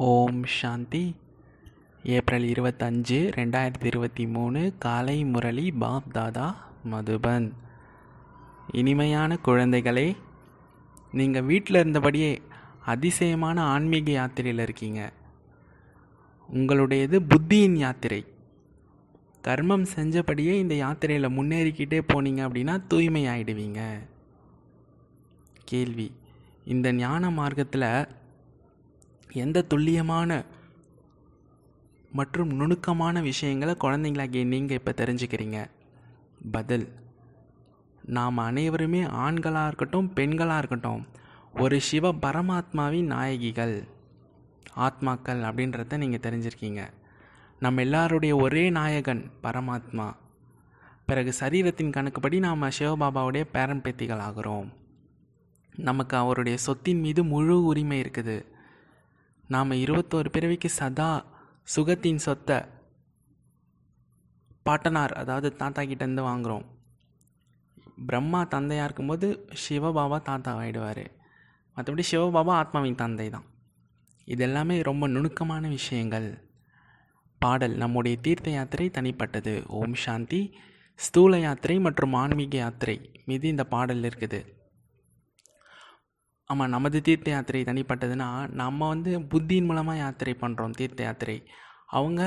ஓம் சாந்தி. April இருபத்தஞ்சு ரெண்டாயிரத்தி இருபத்தி மூணு காலை முரளி பாப் தாதா மதுபன். இனிமையான குழந்தைகளே நீங்கள் வீட்டில் இருந்தபடியே அதிசயமான ஆன்மீக யாத்திரையில் இருக்கீங்க. உங்களுடையது புத்தியின் யாத்திரை. கர்மம் செஞ்சபடியே இந்த யாத்திரையில் முன்னேறிக்கிட்டே போனீங்க அப்படின்னா தூய்மை ஆயிடுவீங்க கேள்வி. இந்த ஞான மார்க்கத்தில் எந்த துல்லியமான மற்றும் நுணுக்கமான விஷயங்களை குழந்தைங்களாகிய நீங்கள் இப்போ தெரிஞ்சுக்கிறீங்க. பதில் நாம் அனைவருமே ஆண்களாக இருக்கட்டும் பெண்களாக இருக்கட்டும் ஒரு சிவ பரமாத்மாவின் நாயகிகள் ஆத்மாக்கள் அப்படின்றத நீங்கள் தெரிஞ்சிருக்கீங்க. நம்ம எல்லாருடைய ஒரே நாயகன் பரமாத்மா. பிறகு சரீரத்தின் கணக்குப்படி நாம் சிவபாபாவுடைய பேரன் பேத்திகள் ஆகிறோம். நமக்கு அவருடைய சொத்தின் மீது முழு உரிமை இருக்குது. நாம் இருபத்தோரு பிறவிக்கு சதா சுகத்தின் சொத்தை பாட்டனார் அதாவது தாத்தா கிட்டேருந்து வாங்குகிறோம் பிரம்மா தந்தையாக இருக்கும்போது சிவபாபா தாத்தா ஆகிடுவார் மற்றபடி சிவபாபா ஆத்மாவின் தந்தை தான் இது எல்லாமே ரொம்ப நுணுக்கமான விஷயங்கள். பாடல் நம்முடைய தீர்த்த யாத்திரை தனிப்பட்டது. ஓம் சாந்தி. ஸ்தூல யாத்திரை மற்றும் ஆன்மீக யாத்திரை மீது இந்த பாடல் இருக்குது. ஆமாம் நமது தீர்த்த யாத்திரை தனிப்பட்டதுன்னா நம்ம வந்து புத்தியின் மூலமாக யாத்திரை பண்ணுறோம் தீர்த்த யாத்திரை. அவங்க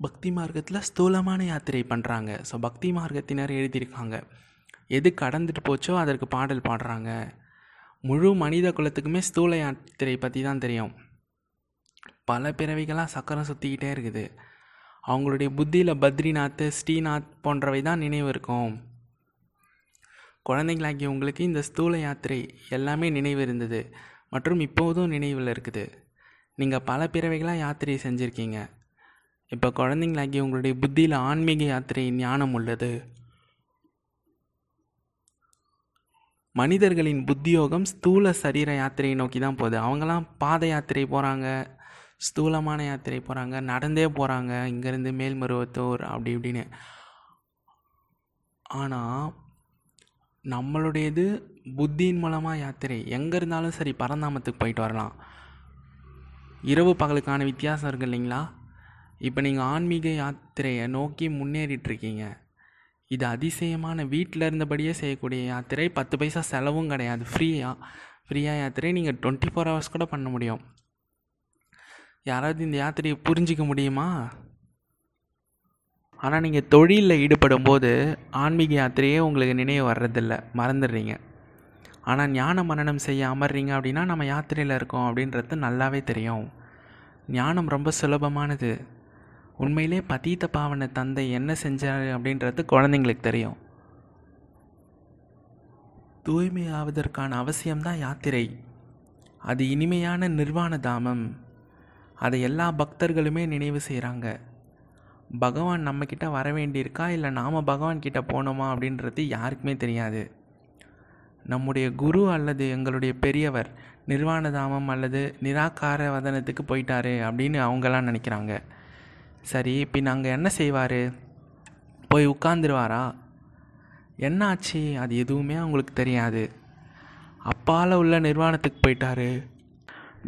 பக்தி மார்க்கத்தில் ஸ்தூலமான யாத்திரை பண்ணுறாங்க ஸோ பக்தி மார்க்கத்தினர் எழுதியிருக்காங்க. எது கடந்துட்டு போச்சோ அதற்கு பாடல் பாடுறாங்க. முழு மனித குலத்துக்குமே ஸ்தூல யாத்திரை பற்றி தான் தெரியும். பல பிறவிகளாக சக்கரம் சுற்றிக்கிட்டே இருக்குது. அவங்களுடைய புத்தியில் பத்ரிநாத் ஸ்ரீநாத் போன்றவை தான் நினைவு இருக்கும். குழந்தைங்களாகிய உங்களுக்கு இந்த ஸ்தூல யாத்திரை எல்லாமே நினைவு இருந்தது மற்றும் இப்போதும் நினைவில் இருக்குது. நீங்கள் பல பிறவைகளாக யாத்திரை செஞ்சுருக்கீங்க. இப்போ குழந்தைங்களாகிய உங்களுடைய புத்தியில் ஆன்மீக யாத்திரை ஞானம் உள்ளது. மனிதர்களின் புத்தியோகம் ஸ்தூல சரீர யாத்திரையை நோக்கி தான் போகுது. அவங்களாம் பாத யாத்திரை போகிறாங்க ஸ்தூலமான யாத்திரை போகிறாங்க நடந்தே போகிறாங்க இங்கேருந்து மேல்மருவத்தூர் அப்படி இப்படின்னு. ஆனால் நம்மளுடையது புத்தியின் மூலமாக யாத்திரை. எங்கே இருந்தாலும் சரி பரந்தாமத்துக்கு போயிட்டு வரலாம். இரவு பகலுக்கான வித்தியாசம் இருக்கு இல்லைங்களா? இப்போ நீங்கள் ஆன்மீக யாத்திரையை நோக்கி முன்னேறிட்டுருக்கீங்க. இது அதிசயமான வீட்டில் இருந்தபடியே செய்யக்கூடிய யாத்திரை. பத்து பைசா செலவும் கிடையாது. ஃப்ரீயாக ஃப்ரீயாக யாத்திரை நீங்கள் டுவெண்ட்டி ஃபோர் ஹவர்ஸ் கூட பண்ண முடியும். யாராவது இந்த யாத்திரையை புரிஞ்சிக்க முடியுமா? ஆனால் நீங்கள் தொழிலில் ஈடுபடும் போது ஆன்மீக யாத்திரையே உங்களுக்கு நினைவு வர்றதில்ல. மறந்துடுறீங்க. ஆனால் ஞான மரணம் செய்ய அமர்றீங்க அப்படின்னா நம்ம யாத்திரையில் இருக்கோம் அப்படின்றது நல்லாவே தெரியும். ஞானம் ரொம்ப சுலபமானது. உண்மையிலே பதீத்த பாவன தந்தை என்ன செஞ்சார் அப்படின்றது குழந்தைங்களுக்கு தெரியும். தூய்மையாவதற்கான அவசியம்தான் யாத்திரை. அது இனிமையான நிர்வாண தாமம். அதை எல்லா பக்தர்களுமே நினைவு செய்கிறாங்க பகவான் நம்மக்கிட்ட வர வேண்டியிருக்கா இல்லை நாம் பகவான்கிட்ட போனோமா அப்படின்றது யாருக்குமே தெரியாது. நம்முடைய குரு அல்லது எங்களுடைய பெரியவர் நிர்வாணதாமம் அல்லது நிராகார வதனத்துக்கு போயிட்டாரு அப்படின்னு அவங்கெல்லாம் நினைக்கிறாங்க. சரி இப்போ நாங்கள் என்ன செய்வார்? போய் உட்காந்துருவாரா என்ன ஆச்சு? அது எதுவுமே அவங்களுக்கு தெரியாது. அப்பால் உள்ள நிர்வாணத்துக்கு போயிட்டாரு.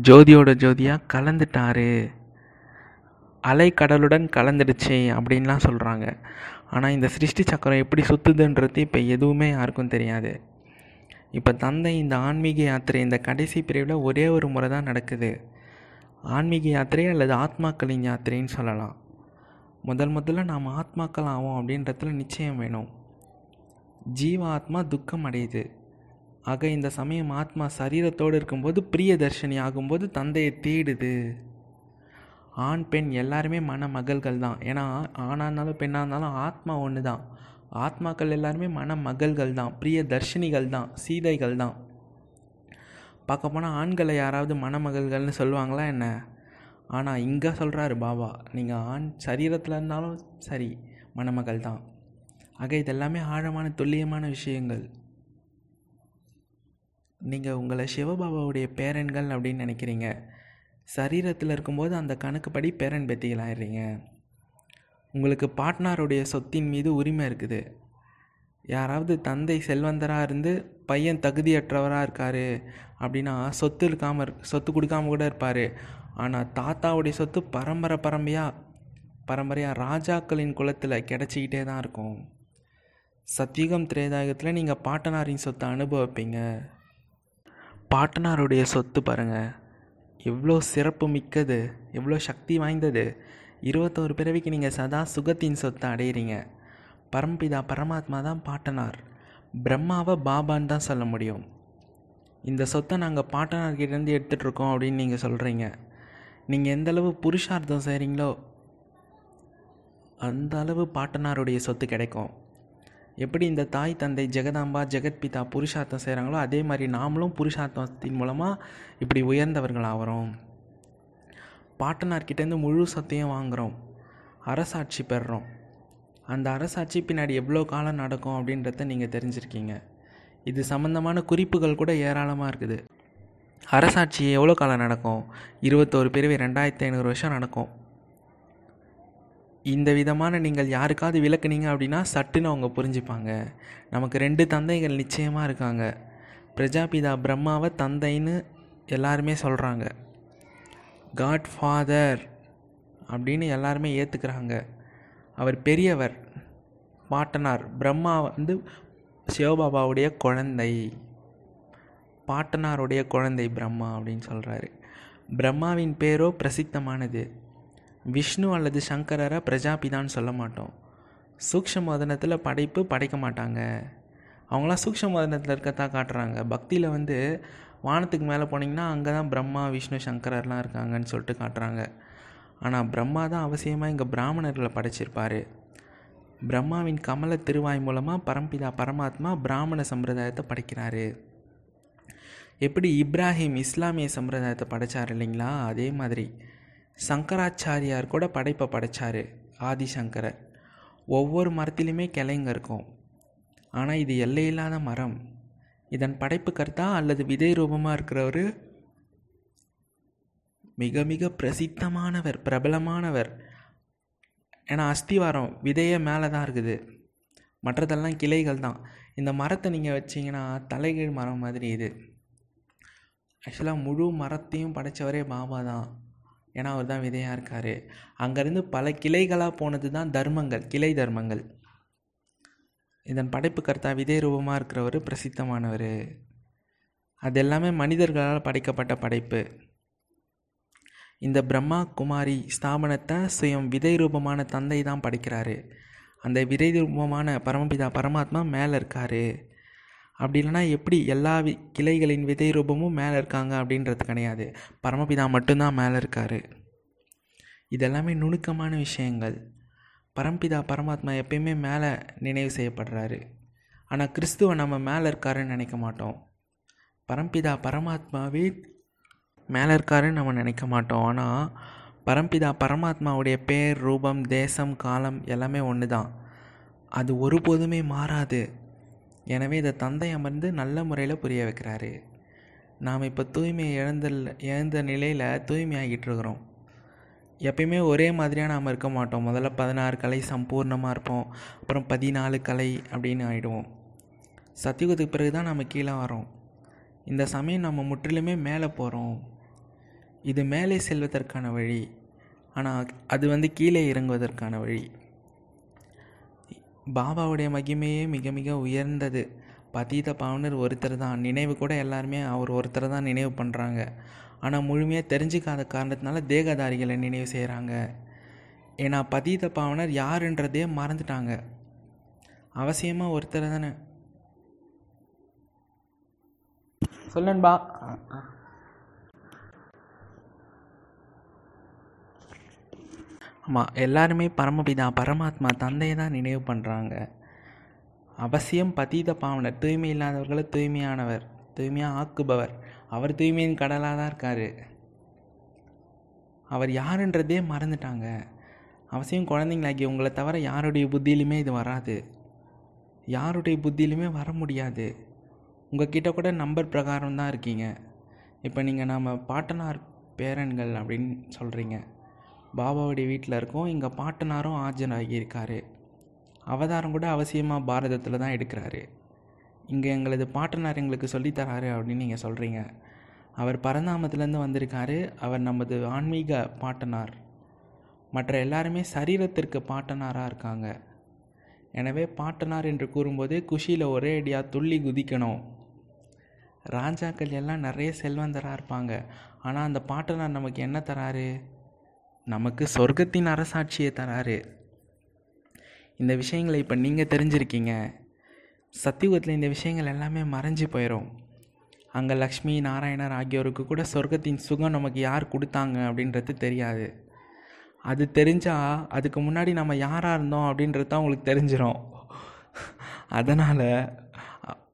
ஜோதியோட ஜோதியாக கலந்துட்டாரு. அலை கடலுடன் கலந்துடுச்சு அப்படின்லாம் சொல்கிறாங்க ஆனால் இந்த சிருஷ்டி சக்கரம் எப்படி சுற்றுதுன்றது இப்போ எதுவுமே யாருக்கும் தெரியாது. இப்போ தந்தை இந்த ஆன்மீக யாத்திரை இந்த கடைசி பிரிவில் ஒரே ஒரு முறை தான் நடக்குது. ஆன்மீக யாத்திரை அல்லது ஆத்மாக்களின் யாத்திரைன்னு சொல்லலாம். முதல் முதல்ல நாம் ஆத்மாக்கள் ஆகும் அப்படின்றதுல நிச்சயம் வேணும். ஜீவ ஆத்மா துக்கம் அடையுது. ஆக இந்த சமயம் ஆத்மா சரீரத்தோடு இருக்கும்போது பிரிய தர்ஷினி ஆகும்போது தந்தையை தேடுது. ஆண் பெண் எல்லாருமே மணமகள்கள் தான். ஏன்னா ஆணாக இருந்தாலும் பெண்ணாக இருந்தாலும் ஆத்மா ஒன்று தான். ஆத்மாக்கள் எல்லாருமே மணமகள்கள் தான். பிரிய தர்ஷினிகள் தான். சீதைகள் தான். பார்க்க போனால் ஆண்களை யாராவது மணமகள்கள்னு சொல்லுவாங்களா என்ன? ஆனால் இங்கே சொல்கிறாரு பாபா. நீங்கள் ஆண் சரீரத்தில் இருந்தாலும் சரி மணமகள் தான். ஆக இதெல்லாமே ஆழமான துல்லியமான விஷயங்கள். நீங்கள் உங்களை சிவபாபாவுடைய பேரன்கள் அப்படின்னு நினைக்கிறீங்க. சரீரத்தில் இருக்கும்போது அந்த கணக்குப்படி பேரன் பேத்திகள் ஆயிடுறீங்க. உங்களுக்கு பாட்னாருடைய சொத்தின் மீது உரிமை இருக்குது. யாராவது தந்தை செல்வந்தராக இருந்து பையன் தகுதியற்றவராக இருக்கார் அப்படின்னா சொத்து இருக்காமல் இரு சொத்து கொடுக்காம கூட இருப்பார். ஆனால் தாத்தாவுடைய சொத்து பரம்பரை பரம்பரையாக பரம்பரையாக ராஜாக்களின் குலத்தில் கிடச்சிக்கிட்டே தான் இருக்கும். சத்யுகம் திரேதாயத்தில் நீங்கள் பாட்டனாரின் சொத்தை அனுபவிப்பீங்க. பாட்டனாருடைய சொத்து பாருங்கள் எவ்வளோ சிறப்பு மிக்கது எவ்வளோ சக்தி வாய்ந்தது. இருபத்தோரு பிறவிக்கு நீங்கள் சதா சுகத்தின் சொத்தை அடையிறீங்க. பரம்பிதா பரமாத்மா தான் பாட்டனார். பிரம்மாவை பாபான்னு தான் சொல்ல முடியும். இந்த சொத்தை நாங்கள் பாட்டனார்கிட்டேருந்து எடுத்துகிட்ருக்கோம் அப்படின்னு நீங்கள் சொல்கிறீங்க நீங்கள் எந்த அளவு புருஷார்த்தம் செய்கிறீங்களோ அந்த அளவு பாட்டனாருடைய சொத்து கிடைக்கும். எப்படி இந்த தாய் தந்தை ஜெகதாம்பா ஜெகத்பிதா புருஷார்த்தம் செய்கிறாங்களோ அதே மாதிரி நாமளும் புருஷார்த்தத்தின் மூலமாக இப்படி உயர்ந்தவர்கள் ஆகிறோம் பாட்டனார்கிட்டேருந்து முழு சத்தையும் வாங்குகிறோம் அரசாட்சி பெறுறோம். அந்த அரசாட்சி பின்னாடி எவ்வளோ காலம் நடக்கும் அப்படின்றத நீங்கள் தெரிஞ்சிருக்கீங்க. இது சம்மந்தமான குறிப்புகள் கூட ஏராளமாக இருக்குது. அரசாட்சி எவ்வளோ காலம் நடக்கும்? இருபத்தோரு பிரிவு ரெண்டாயிரத்தி ஐநூறு வருஷம் நடக்கும். இந்த விதமான நீங்கள் யாருக்காவது விளக்குனீங்க அப்படின்னா சட்டுன்னு அவங்க புரிஞ்சுப்பாங்க. நமக்கு ரெண்டு தந்தைகள் நிச்சயமாக இருக்காங்க. பிரஜாபிதா பிரம்மாவை தந்தைன்னு எல்லாருமே சொல்கிறாங்க காட் ஃபாதர் அப்படின்னு எல்லாருமே ஏற்றுக்கிறாங்க அவர் பெரியவர் பாட்டனார். பிரம்மா வந்து சிவபாபாவுடைய குழந்தை. பாட்டனாருடைய குழந்தை பிரம்மா அப்படின்னு சொல்கிறாரு பிரம்மாவின் பேரோ பிரசித்தமானது. விஷ்ணு அல்லது சங்கரரை பிரஜாபிதான்னு சொல்ல மாட்டோம். சூக்ஷ மதனத்தில் படைப்பு படைக்க மாட்டாங்க. அவங்களாம் சூக்ஷ மதனத்தில் இருக்கத்தான் காட்டுறாங்க. பக்தியில் வந்து வானத்துக்கு மேலே போனீங்கன்னா அங்கே தான் பிரம்மா விஷ்ணு சங்கரர்லாம் இருக்காங்கன்னு சொல்லிட்டு காட்டுறாங்க. ஆனால் பிரம்மா தான் அவசியமாக இங்கே பிராமணர்களை படைச்சிருப்பார். பிரம்மாவின் கமல திருவாய் மூலமாக பரம்பிதா பரமாத்மா பிராமண சம்பிரதாயத்தை படைக்கிறாரு. எப்படி இப்ராஹிம் இஸ்லாமிய சம்பிரதாயத்தை படைச்சார் இல்லைங்களா? அதே மாதிரி. சங்கராச்சாரியார் கூட படைப்பை படைச்சார் ஆதிசங்கரர் ஒவ்வொரு மரத்திலையுமே கிளைங்க இருக்கும். ஆனால் இது எல்லையில்லாத மரம். இதன் படைப்பு கர்த்தா அல்லது விதை ரூபமாக இருக்கிறவர்? மிக மிக பிரசித்தமானவர் பிரபலமானவர். ஏன்னா அஸ்திவாரம் விதையே மேலே தான் இருக்குது. மற்றதெல்லாம் கிளைகள் தான். இந்த மரத்தை நீங்கள் வச்சிங்கன்னா தலைகீழ் மரம் மாதிரி இது. ஆக்சுவலாக முழு மரத்தையும் படைத்தவரே பாபா தான். ஏன்னா அவர் தான் விதையாக இருக்கார். அங்கேருந்து பல கிளைகளாக போனது தான் தர்மங்கள் கிளை தர்மங்கள். இதன் படைப்பு கர்த்தா விதை ரூபமாக இருக்கிறவர் பிரசித்தமானவர். அது எல்லாமே மனிதர்களால் படைக்கப்பட்ட படைப்பு. இந்த பிரம்மா குமாரி ஸ்தாபனத்தை சுயம் விதை ரூபமான தந்தை தான் படைக்கிறாரு. அந்த விதை ரூபமான பரமபிதா பரமாத்மா மேலே இருக்கார். அப்படி இல்லைனா எப்படி எல்லா வி கிளைகளின் விதை ரூபமும் மேலே இருக்காங்க அப்படின்றது கிடையாது. பரமபிதா மட்டும்தான் மேலே இருக்கார். இதெல்லாமே நுணுக்கமான விஷயங்கள். பரம்பிதா பரமாத்மா எப்பயுமே மேலே நினைவு செய்யப்படுறாரு. ஆனால் கிறிஸ்துவ நம்ம மேலே இருக்காருன்னு நினைக்க மாட்டோம். பரம்பிதா பரமாத்மாவே மேலே இருக்காருன்னு நம்ம நினைக்க மாட்டோம். ஆனால் பரம்பிதா பரமாத்மாவுடைய பேர் ரூபம் தேசம் காலம் எல்லாமே ஒன்று தான் அது ஒருபோதுமே மாறாது. எனவே இதை தந்தை அமர்ந்து நல்ல முறையில் புரிய வைக்கிறாரு. நாம் இப்போ தூய்மையை இழந்த இழந்த நிலையில் தூய்மையாகிட்டுருக்குறோம் எப்பயுமே ஒரே மாதிரியாக நாம் இருக்க மாட்டோம். முதல்ல பதினாறு கலை சம்பூர்ணமாக இருப்போம். அப்புறம் பதினாலு கலை அப்படின்னு ஆகிடுவோம் சத்தியுகத்துக்கு பிறகு தான் நம்ம கீழே வரோம் இந்த சமயம் நம்ம முற்றிலுமே மேலே போகிறோம் இது மேலே செல்வதற்கான வழி. ஆனால் அது வந்து கீழே இறங்குவதற்கான வழி. பாபாவுடைய மகிமையே மிக மிக உயர்ந்தது. பதீத பாவனர் ஒருத்தர் தான். நினைவு கூட எல்லாருமே அவர் ஒருத்தர் தான் நினைவு பண்ணுறாங்க ஆனால் முழுமையாக தெரிஞ்சுக்காத காரணத்தினால தேகதாரிகளை நினைவு செய்கிறாங்க ஏன்னா பதீத பாவனர் யாருன்றதே மறந்துட்டாங்க. அவசியமாக ஒருத்தர் தானே? சொல்லன்பா ஆமாம் எல்லாருமே பரமபிதா பரமாத்மா தந்தையை தான் நினைவு பண்ணுறாங்க அவசியம் பதீத பாவனர் தூய்மை இல்லாதவர்களை தூய்மையானவர் தூய்மையாக ஆக்குபவர். அவர் தூய்மையின் கடலாக தான் இருக்கார். அவர் யாருன்றதே மறந்துட்டாங்க. அவசியம் குழந்தைங்களாக்கி உங்களை தவிர யாருடைய புத்தியிலுமே இது வராது. யாருடைய புத்தியிலுமே வர முடியாது. உங்ககிட்ட கூட நம்பர் பிரகாரம் தான் இருக்கீங்க. இப்போ நீங்கள் நாம் பாட்டனார் பேரன்கள் அப்படின்னு சொல்கிறீங்க பாபாவுடைய வீட்டில் இருக்கோம் இங்கே பாட்டனாரும் ஆஜராகி அவதாரம் கூட அவசியமாக பாரதத்தில் தான் எடுக்கிறாரு. இங்கே எங்களது பாட்டனார் எங்களுக்கு சொல்லித்தராரு அப்படின்னு நீங்கள் சொல்கிறீங்க அவர் பரந்தாமத்துலேருந்து வந்திருக்காரு. அவர் நமது ஆன்மீக பாட்டனார். மற்ற எல்லாருமே சரீரத்திற்கு பாட்டனாராக இருக்காங்க. எனவே பாட்டனார் என்று கூறும்போது குஷியில் ஒரே அடியாக துள்ளி குதிக்கணும். ராஜாக்கள் எல்லாம் நிறைய செல்வந்தராக இருப்பாங்க. ஆனால் அந்த பாட்டனார் நமக்கு என்ன தராரு? நமக்கு சொர்க்கத்தின் அரசாட்சியை தராரு. இந்த விஷயங்களை இப்போ நீங்கள் தெரிஞ்சிருக்கீங்க. சத்தியுகத்தில் இந்த விஷயங்கள் எல்லாமே மறைஞ்சு போயிடும் அங்கே லக்ஷ்மி நாராயணர் ஆகியோருக்கு கூட சொர்க்கத்தின் சுகம் நமக்கு யார் கொடுத்தாங்க அப்படின்றது தெரியாது. அது தெரிஞ்சால் அதுக்கு முன்னாடி நம்ம யாராக இருந்தோம் அப்படின்றது தான் உங்களுக்கு தெரிஞ்சிடும் அதனால்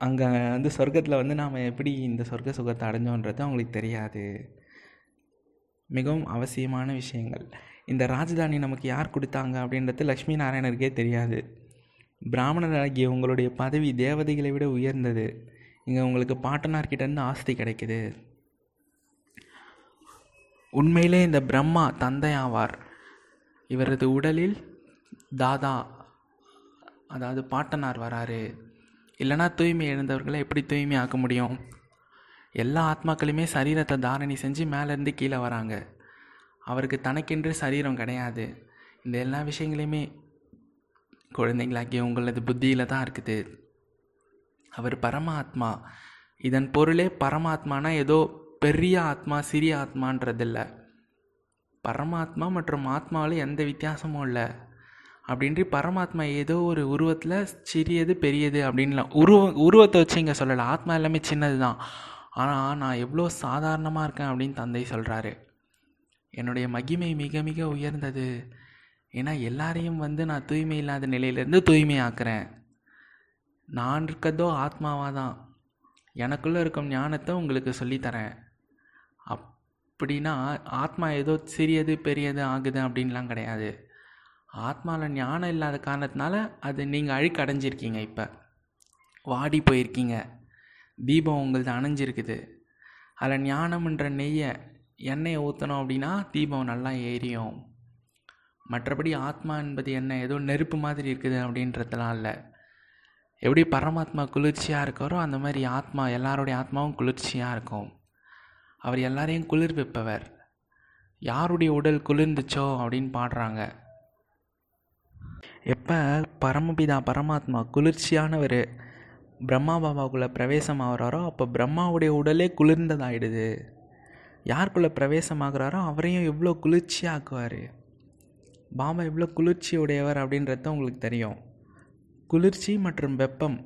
அங்கே வந்து சொர்க்கத்தில் வந்து நாம் எப்படி இந்த சொர்க்க சுகத்தை அடைஞ்சோன்றது அவங்களுக்கு தெரியாது. மிகவும் அவசியமான விஷயங்கள். இந்த ராஜதானி நமக்கு யார் கொடுத்தாங்க அப்படின்றது லக்ஷ்மி நாராயணருக்கே தெரியாது. பிராமணராகிய உங்களுடைய பதவி தேவதைகளை விட உயர்ந்தது. இங்கே உங்களுக்கு பாட்டனார்கிட்டேருந்து ஆஸ்தி கிடைக்குது. உண்மையிலே இந்த பிரம்மா தந்தை ஆவார். இவரது உடலில் தாதா அதாவது பாட்டனார் வராரு. இல்லைனா தூய்மை எழுந்தவர்களை எப்படி தூய்மை ஆக்க முடியும்? எல்லா ஆத்மாக்களுமே சரீரத்தை தாரணி செஞ்சு மேலேருந்து கீழே வராங்க. அவருக்கு தனக்கென்று சரீரம் கிடையாது. இந்த எல்லா விஷயங்களையுமே குழந்தைங்களாக்கி உங்களது புத்தியில் தான் இருக்குது. அவர் பரமாத்மா. இதன் பொருளே பரமாத்மானா ஏதோ பெரிய ஆத்மா சிறிய ஆத்மான்றதில்ல. பரமாத்மா மற்றும் ஆத்மாவில் எந்த வித்தியாசமும் இல்லை. அப்படின்ட்டு பரமாத்மா ஏதோ ஒரு உருவத்தில் சிறியது பெரியது அப்படின்லாம் உருவ உருவத்தை வச்சு இங்கே சொல்லலை. ஆத்மா எல்லாமே சின்னது தான் ஆனால் நான் எவ்வளோ சாதாரணமாக இருக்கேன் அப்படின்னு தந்தை சொல்கிறாரு என்னுடைய மகிமை மிக மிக உயர்ந்தது. ஏன்னா எல்லாரையும் வந்து நான் தூய்மை இல்லாத நிலையிலேருந்து தூய்மை ஆக்குறேன் நான் இருக்கதோ ஆத்மாவாக தான். எனக்குள்ளே இருக்கும் ஞானத்தை உங்களுக்கு சொல்லித்தரேன் அப்படின்னா ஆத்மா ஏதோ சிறியது பெரியது ஆகுது அப்படின்லாம் கிடையாது. ஆத்மாவில் ஞானம் இல்லாத காரணத்தினால அது நீங்கள் அழுக்கடைஞ்சிருக்கீங்க இப்போ. வாடி போயிருக்கீங்க. தீபம் உங்களது அணைஞ்சிருக்குது. அதில் ஞானம்ன்ற நெய்யை எண்ணெயை ஊற்றணும் அப்படின்னா தீபம் நல்லா எரியும் மற்றபடி ஆத்மா என்பது என்ன? ஏதோ நெருப்பு மாதிரி இருக்குது அப்படின்றதுலாம் இல்லை எப்படி பரமாத்மா குளிர்ச்சியாக இருக்காரோ அந்த மாதிரி ஆத்மா எல்லாருடைய ஆத்மாவும் குளிர்ச்சியாக இருக்கும். அவர் எல்லாரையும் குளிர் வைப்பவர். யாருடைய உடல் குளிர்ந்துச்சோ அப்படின்னு பாடுறாங்க. எப்போ பரமபிதா பரமாத்மா குளிர்ச்சியானவர் பிரம்மா பாபாவுக்குள்ளே பிரவேசம் ஆகிறாரோ அப்போ பிரம்மாவுடைய உடலே குளிர்ந்ததாயிடுது. யாருக்குள்ளே பிரவேசமாகிறாரோ அவரையும் எவ்வளோ குளிர்ச்சியாக்குவார். பாபா எவ்வளோ குளிர்ச்சி உடையவர் அப்படின்றத உங்களுக்கு தெரியும். குளிர்ச்சி மற்றும் வெப்பம்.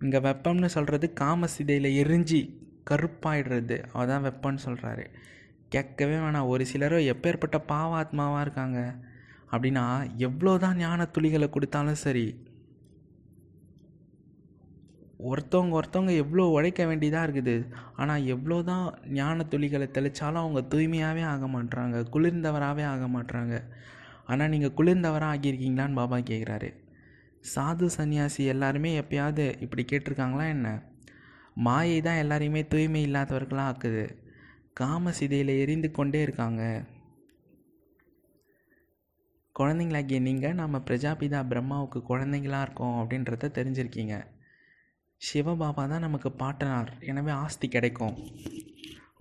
இங்கே வெப்பம்னு சொல்கிறது காமசிதையில் எரிஞ்சு கருப்பாயிடுறது. அதான் வெப்பம்னு சொல்கிறாரு கேட்கவே வேணாம். ஒரு சிலரோ எப்பேற்பட்ட பாவாத்மாவாக இருக்காங்க அப்படின்னா எவ்வளோ தான் ஞான துளிகளை கொடுத்தாலும் சரி ஒருத்தவங்க ஒருத்தவங்க எவ்வளோ உழைக்க வேண்டியதாக இருக்குது. ஆனால் எவ்வளோ தான் ஞான துளிகளை தெளித்தாலும் அவங்க தூய்மையாகவே ஆக மாட்டுறாங்க குளிர்ந்தவராகவே ஆக மாட்டுறாங்க ஆனால் நீங்கள் குளிர்ந்தவராக ஆகியிருக்கீங்களான்னு பாபா கேட்குறாரு சாது சன்னியாசி எல்லாருமே எப்பயாவது இப்படி கேட்டிருக்காங்களா என்ன? மாயை தான் எல்லாரையுமே தூய்மை இல்லாதவர்களாக ஆக்குது. காம சிதையில் எரிந்து கொண்டே இருக்காங்க. குழந்தைங்களாகிய நீங்கள் நம்ம பிரஜாபிதா பிரம்மாவுக்கு குழந்தைங்களாக இருக்கோம் அப்படின்றத தெரிஞ்சிருக்கீங்க. சிவபாபா தான் நமக்கு பாட்டனார். எனவே ஆஸ்தி கிடைக்கும்.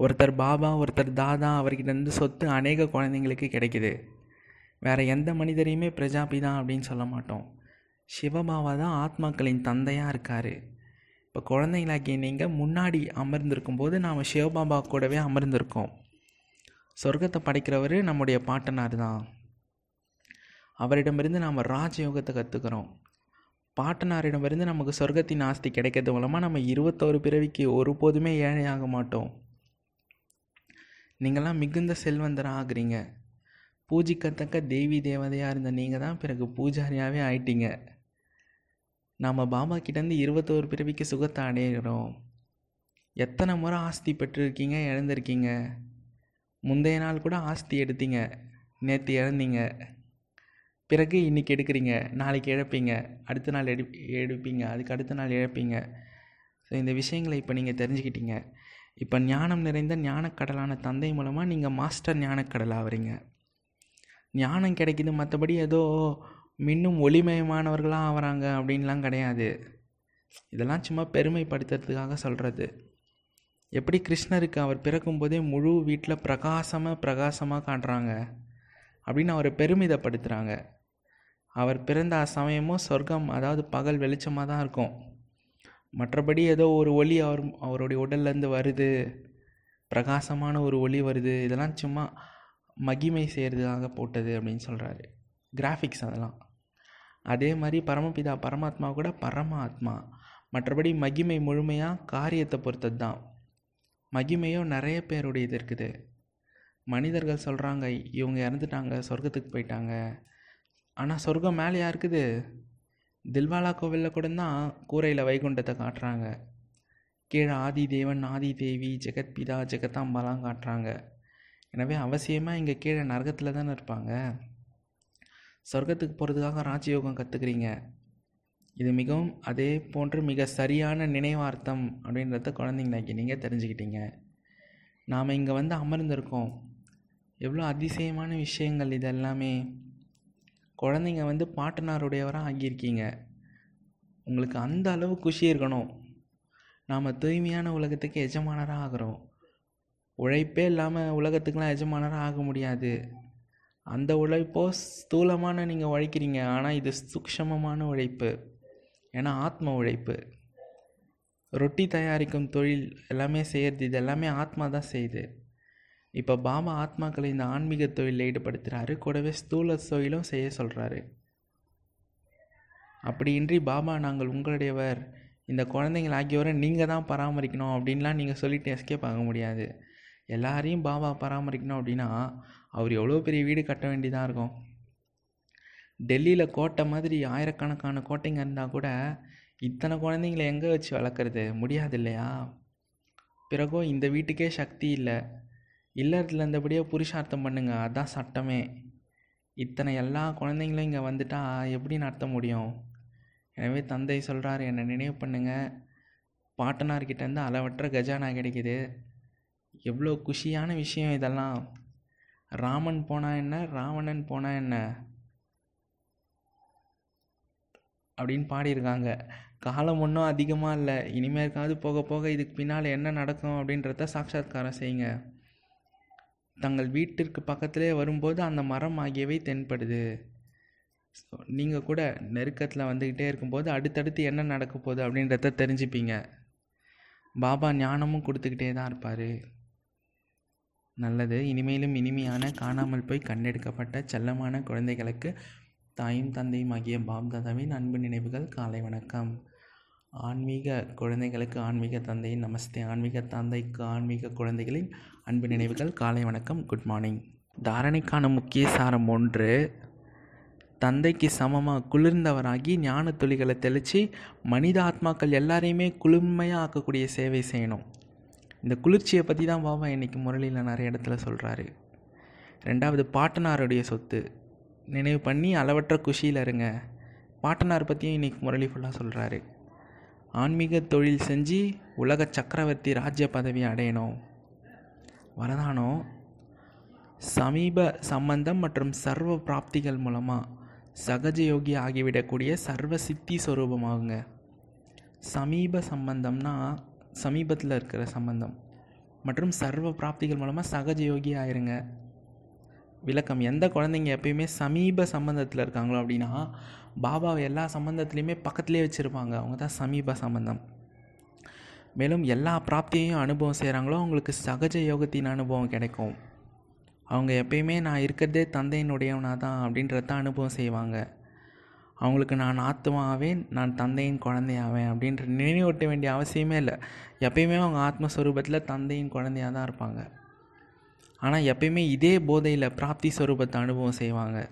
ஒருத்தர் பாபா ஒருத்தர் தாதா அவர்கிட்ட சொத்து அநேக குழந்தைங்களுக்கு கிடைக்குது. வேறு எந்த மனிதரையுமே பிரஜாபிதா அப்படின்னு சொல்ல மாட்டோம். சிவபாபா தான் ஆத்மாக்களின் தந்தையாக இருக்கார். இப்போ குழந்தைங்களாக்கி நீங்கள் முன்னாடி அமர்ந்திருக்கும் போது நாம் சிவபாபா கூடவே அமர்ந்திருக்கோம். சொர்க்கத்தை படைக்கிறவர் நம்முடைய பாட்டனார் தான். அவரிடமிருந்து நாம் ராஜயோகத்தை கற்றுக்கிறோம் பாட்டனாரிடமிருந்து நமக்கு சொர்க்கத்தின் ஆஸ்தி கிடைக்கிறது மூலமாக நம்ம இருபத்தோரு பிறவிக்கு ஒருபோதுமே ஏழையாக மாட்டோம். நீங்களாம் மிகுந்த செல்வந்தராக ஆகுறீங்க. பூஜிக்கத்தக்க தேவி தேவதையாக இருந்த நீங்கள் தான் பிறகு பூஜாரியாகவே ஆயிட்டீங்க. நாம் பாபா கிட்டேருந்து இருபத்தோரு பிறவிக்கு சுகத்தை அடையிறோம். எத்தனை முறை ஆஸ்தி பெற்றிருக்கீங்க இழந்திருக்கீங்க? முந்தைய நாள் கூட ஆஸ்தி எடுத்தீங்க நேற்று இழந்தீங்க. பிறகு இன்றைக்கி எடுக்கிறீங்க நாளைக்கு இழப்பீங்க அடுத்த நாள் எடு எடுப்பீங்க அதுக்கு அடுத்த நாள் இழப்பீங்க. ஸோ இந்த விஷயங்களை இப்போ நீங்கள் தெரிஞ்சுக்கிட்டீங்க. இப்போ ஞானம் நிறைந்த ஞானக்கடலான தந்தை மூலமாக நீங்கள் மாஸ்டர் ஞானக்கடல் ஆகிறீங்க ஞானம் கிடைக்கிது மற்றபடி ஏதோ மின்னும் ஒளிமயமானவர்களாக ஆகிறாங்க அப்படின்லாம் கிடையாது. இதெல்லாம் சும்மா பெருமைப்படுத்துறதுக்காக சொல்கிறது எப்படி கிருஷ்ணருக்கு அவர் பிறக்கும்போதே முழு வீட்டில் பிரகாசமாக பிரகாசமாக காட்டுறாங்க அப்படின்னு அவரை பெருமிதப்படுத்துகிறாங்க அவர் பிறந்த சமயமும் சொர்க்கம் அதாவது பகல் வெளிச்சமாக தான் இருக்கும். மற்றபடி ஏதோ ஒரு ஒளி அவர் அவருடைய உடல்லேருந்து வருது. பிரகாசமான ஒரு ஒளி வருது. இதெல்லாம் சும்மா மகிமை செய்கிறதுக்காக போட்டது அப்படின்னு சொல்கிறாரு கிராஃபிக்ஸ் அதெல்லாம். அதே மாதிரி பரமபிதா பரமாத்மா கூட பரமாத்மா. மற்றபடி மகிமை முழுமையாக காரியத்தை பொறுத்தது தான் மகிமையும் நிறைய பேருடையது இருக்குது. மனிதர்கள் சொல்கிறாங்க இவங்க இறந்துட்டாங்க சொர்க்கத்துக்கு போயிட்டாங்க. ஆனால் சொர்க்கம் மேலேயா இருக்குது? தில்வாலா கோவிலில் கூட தான் கூரையில் வைகுண்டத்தை காட்டுறாங்க. கீழே ஆதி தேவன் ஆதி தேவி ஜெகத்பிதா ஜெகத்தாம்பாலாம் காட்டுறாங்க. எனவே அவசியமாக இங்கே கீழே நரகத்தில் தானே இருப்பாங்க. சொர்க்கத்துக்கு போகிறதுக்காக ராஜயோகம் கற்றுக்குறீங்க இது மிகவும் அதே போன்று மிக சரியான நினைவார்த்தம் அப்படின்றத குழந்தைங்களாக்கி நீங்கள் தெரிஞ்சுக்கிட்டீங்க. நாம் இங்கே வந்து அமர்ந்திருக்கோம். எவ்வளோ அதிசயமான விஷயங்கள் இது எல்லாமே குழந்தைங்க வந்து பாட்டனாருடையவராக ஆகியிருக்கீங்க உங்களுக்கு அந்த அளவு குஷி இருக்கணும். நாம் தூய்மையான உலகத்துக்கு எஜமானராக ஆகிறோம். உழைப்பே இல்லாமல் உலகத்துக்கெலாம் எஜமானராக ஆக முடியாது. அந்த உழைப்போ ஸ்தூலமான நீங்கள் உழைக்கிறீங்க. ஆனால் இது சூக்ஷமமான உழைப்பு. ஏன்னா ஆத்ம உழைப்பு. ரொட்டி தயாரிக்கும் தொழில் எல்லாமே செய்கிறது இது எல்லாமே ஆத்மா தான் செய்யுது. இப்போ பாபா ஆத்மாக்களை இந்த ஆன்மீக தொழிலில் ஈடுபடுத்துகிறாரு கூடவே ஸ்தூல தொழிலும் செய்ய சொல்கிறாரு அப்படியின்றி பாபா நாங்கள் உங்களுடையவர். இந்த குழந்தைங்கள் ஆகியோரை நீங்கள் தான் பராமரிக்கணும் அப்படின்லாம் நீங்கள் சொல்லிட்டு எஸ்கேப் ஆக முடியாது. எல்லாரையும் பாபா பராமரிக்கணும் அப்படின்னா அவர் எவ்வளோ பெரிய வீடு கட்ட வேண்டியதாக இருக்கும். டெல்லியில் கோட்டை மாதிரி ஆயிரக்கணக்கான கோட்டைங்க இருந்தால் கூட இத்தனை குழந்தைங்கள எங்கே வச்சு வளர்க்குறது? முடியாது இல்லையா? பிறகும் இந்த வீட்டுக்கே சக்தி இல்லை. இல்லறத்தில் இருந்தபடியே புருஷார்த்தம் பண்ணுங்க. அதுதான் சட்டமே. இத்தனை எல்லா குழந்தைங்களும் இங்கே வந்துட்டா எப்படி நடத்த முடியும்? எனவே தந்தை சொல்கிறார் என்னை நினைவு பண்ணுங்கள் பாட்டனார்கிட்டேருந்து அளவற்ற கஜானா கிடைக்குது. எவ்வளோ குஷியான விஷயம் இதெல்லாம். ராமன் போனால் என்ன? ராவணன் போனால் என்ன? அப்படின்னு பாடியிருக்காங்க. காலம் ஒன்றும் அதிகமாக இல்லை. இனிமேற்காவது போக போக இதுக்கு பின்னால் என்ன நடக்கும் அப்படின்றத சாட்சாத்காரம் செய்யுங்க. தங்கள் வீட்டிற்கு பக்கத்திலே வரும்போது அந்த மரம் ஆகியவை தென்படுது. ஸோ நீங்கள் கூட நெருக்கத்தில் வந்துக்கிட்டே இருக்கும்போது அடுத்தடுத்து என்ன நடக்க போகுது அப்படின்றத தெரிஞ்சுப்பீங்க. பாபா ஞானமும் கொடுத்துக்கிட்டே தான் இருப்பார். நல்லது. இனிமேலும் இனிமையான காணாமல் போய் கண்டெடுக்கப்பட்ட செல்லமான குழந்தைகளுக்கு தாயும் தந்தையும் ஆகிய பாப்தாதாவின் அன்பு நினைவுகள் காலை வணக்கம். ஆன்மீக குழந்தைகளுக்கு ஆன்மீக தந்தையின் நமஸ்தே. ஆன்மீக தந்தைக்கு ஆன்மீக குழந்தைகளின் அன்பு நினைவுகள். காலை வணக்கம். குட் மார்னிங் தாரணைக்கான முக்கிய சாரம் ஒன்று தந்தைக்கு சமமாக குளிர்ந்தவராகி ஞான துளிகளை தெளித்து மனித ஆத்மாக்கள் எல்லாரையுமே குளுமையாக ஆக்கக்கூடிய சேவை செய்யணும். இந்த குளிர்ச்சியை பற்றி தான் பாபா இன்றைக்கி முரளியில் நிறைய இடத்துல சொல்கிறாரு ரெண்டாவது பாட்டனாருடைய சொத்து. நினைவு பண்ணி அளவற்ற குஷியில் இருங்க. பாட்டனார் பற்றியும் இன்றைக்கி முரளி ஃபுல்லாக சொல்கிறாரு ஆன்மீக தொழில் செஞ்சு உலக சக்கரவர்த்தி ராஜ்ய பதவி அடையணும். வரதானம் சமீப சம்பந்தம் மற்றும் சர்வ பிராப்திகள் மூலமாக சகஜயோகி ஆகிவிடக்கூடிய சர்வ சித்தி ஸ்வரூபமாகுங்க சமீப சம்பந்தம்னா சமீபத்தில் இருக்கிற சம்பந்தம் மற்றும் சர்வ பிராப்திகள் மூலமாக சகஜ யோகி ஆயிருங்க. விளக்கம் எந்த குழந்தைங்க எப்பயுமே சமீப சம்பந்தத்தில் இருக்காங்களோ அப்படின்னா பாபாவை எல்லா சம்பந்தத்துலேயுமே பக்கத்துலேயே வச்சுருப்பாங்க. அவங்க தான் சமீப சம்பந்தம். மேலும் எல்லா பிராப்தியையும் அனுபவம் செய்கிறாங்களோ அவங்களுக்கு சகஜ யோகத்தின் அனுபவம் கிடைக்கும். அவங்க எப்பயுமே நான் இருக்கிறதே தந்தையினுடையவனா தான் அப்படின்றத அனுபவம் செய்வாங்க. அவங்களுக்கு நான் ஆத்மாவேன் நான் தந்தையின் குழந்தையாவேன் அப்படின்ற நினைவூட்ட வேண்டிய அவசியமே இல்லை. எப்பயுமே அவங்க ஆத்மஸ்வரூபத்தில் தந்தையின் குழந்தையாக தான் இருப்பாங்க. ஆனால் எப்பயுமே இதே போதையில் பிராப்தி ஸ்வரூபத்தை அனுபவம் செய்வாங்க.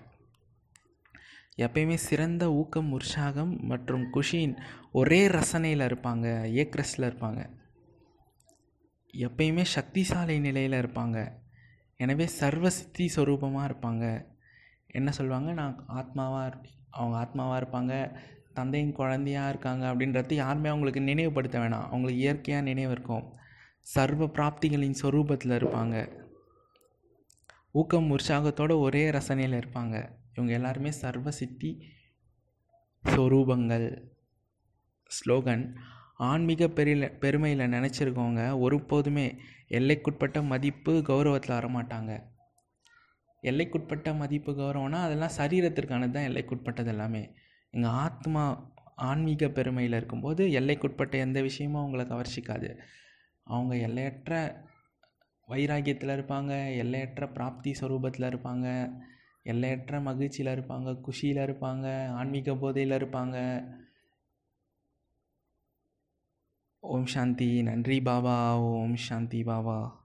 எப்பயுமே சிறந்த ஊக்கம் உற்சாகம் மற்றும் குஷின் ஒரே ரசனையில் இருப்பாங்க. ஏக்ரஸில் இருப்பாங்க. எப்பயுமே சக்திசாலை நிலையில் இருப்பாங்க. எனவே சர்வ சித்தி ஸ்வரூபமாக இருப்பாங்க. என்ன சொல்லுவாங்க நான் ஆத்மாவாக அவங்க ஆத்மாவாக இருப்பாங்க. தந்தையின் குழந்தையாக இருக்காங்க அப்படின்றது யாருமே அவங்களுக்கு நினைவுபடுத்த வேணாம். அவங்களுக்கு இயற்கையாக நினைவு இருக்கும். சர்வ பிராப்திகளின் சொரூபத்தில் இருப்பாங்க. ஊக்கம் உற்சாகத்தோட ஒரே ரசனையில் இருப்பாங்க. இவங்க எல்லாருமே சர்வ சித்தி சொரூபங்கள் ஸ்லோகன். ஆன்மீக பெரிய பெருமையில் நினச்சிருக்கவங்க ஒருபோதுமே எல்லைக்குட்பட்ட மதிப்பு கௌரவத்தில் வரமாட்டாங்க. எல்லைக்குட்பட்ட மதிப்பு கௌரவம்னா அதெல்லாம் சரீரத்திற்கானது தான் எல்லைக்குட்பட்டது எல்லாமே. எங்கள் ஆத்மா ஆன்மீக பெருமையில் இருக்கும்போது எல்லைக்குட்பட்ட எந்த விஷயமும் அவங்கள கவர்ச்சிக்காது. அவங்க எல்லையற்ற வைராகியத்தில் இருப்பாங்க எல்லையற்ற பிராப்தி ஸ்வரூபத்தில் இருப்பாங்க. எல்லையற்ற மகிழ்ச்சியில் இருப்பாங்க குஷியில் இருப்பாங்க ஆன்மீக போதையில் இருப்பாங்க. ஓம் சாந்தி. நன்றி பாபா. ஓம் சாந்தி பாபா.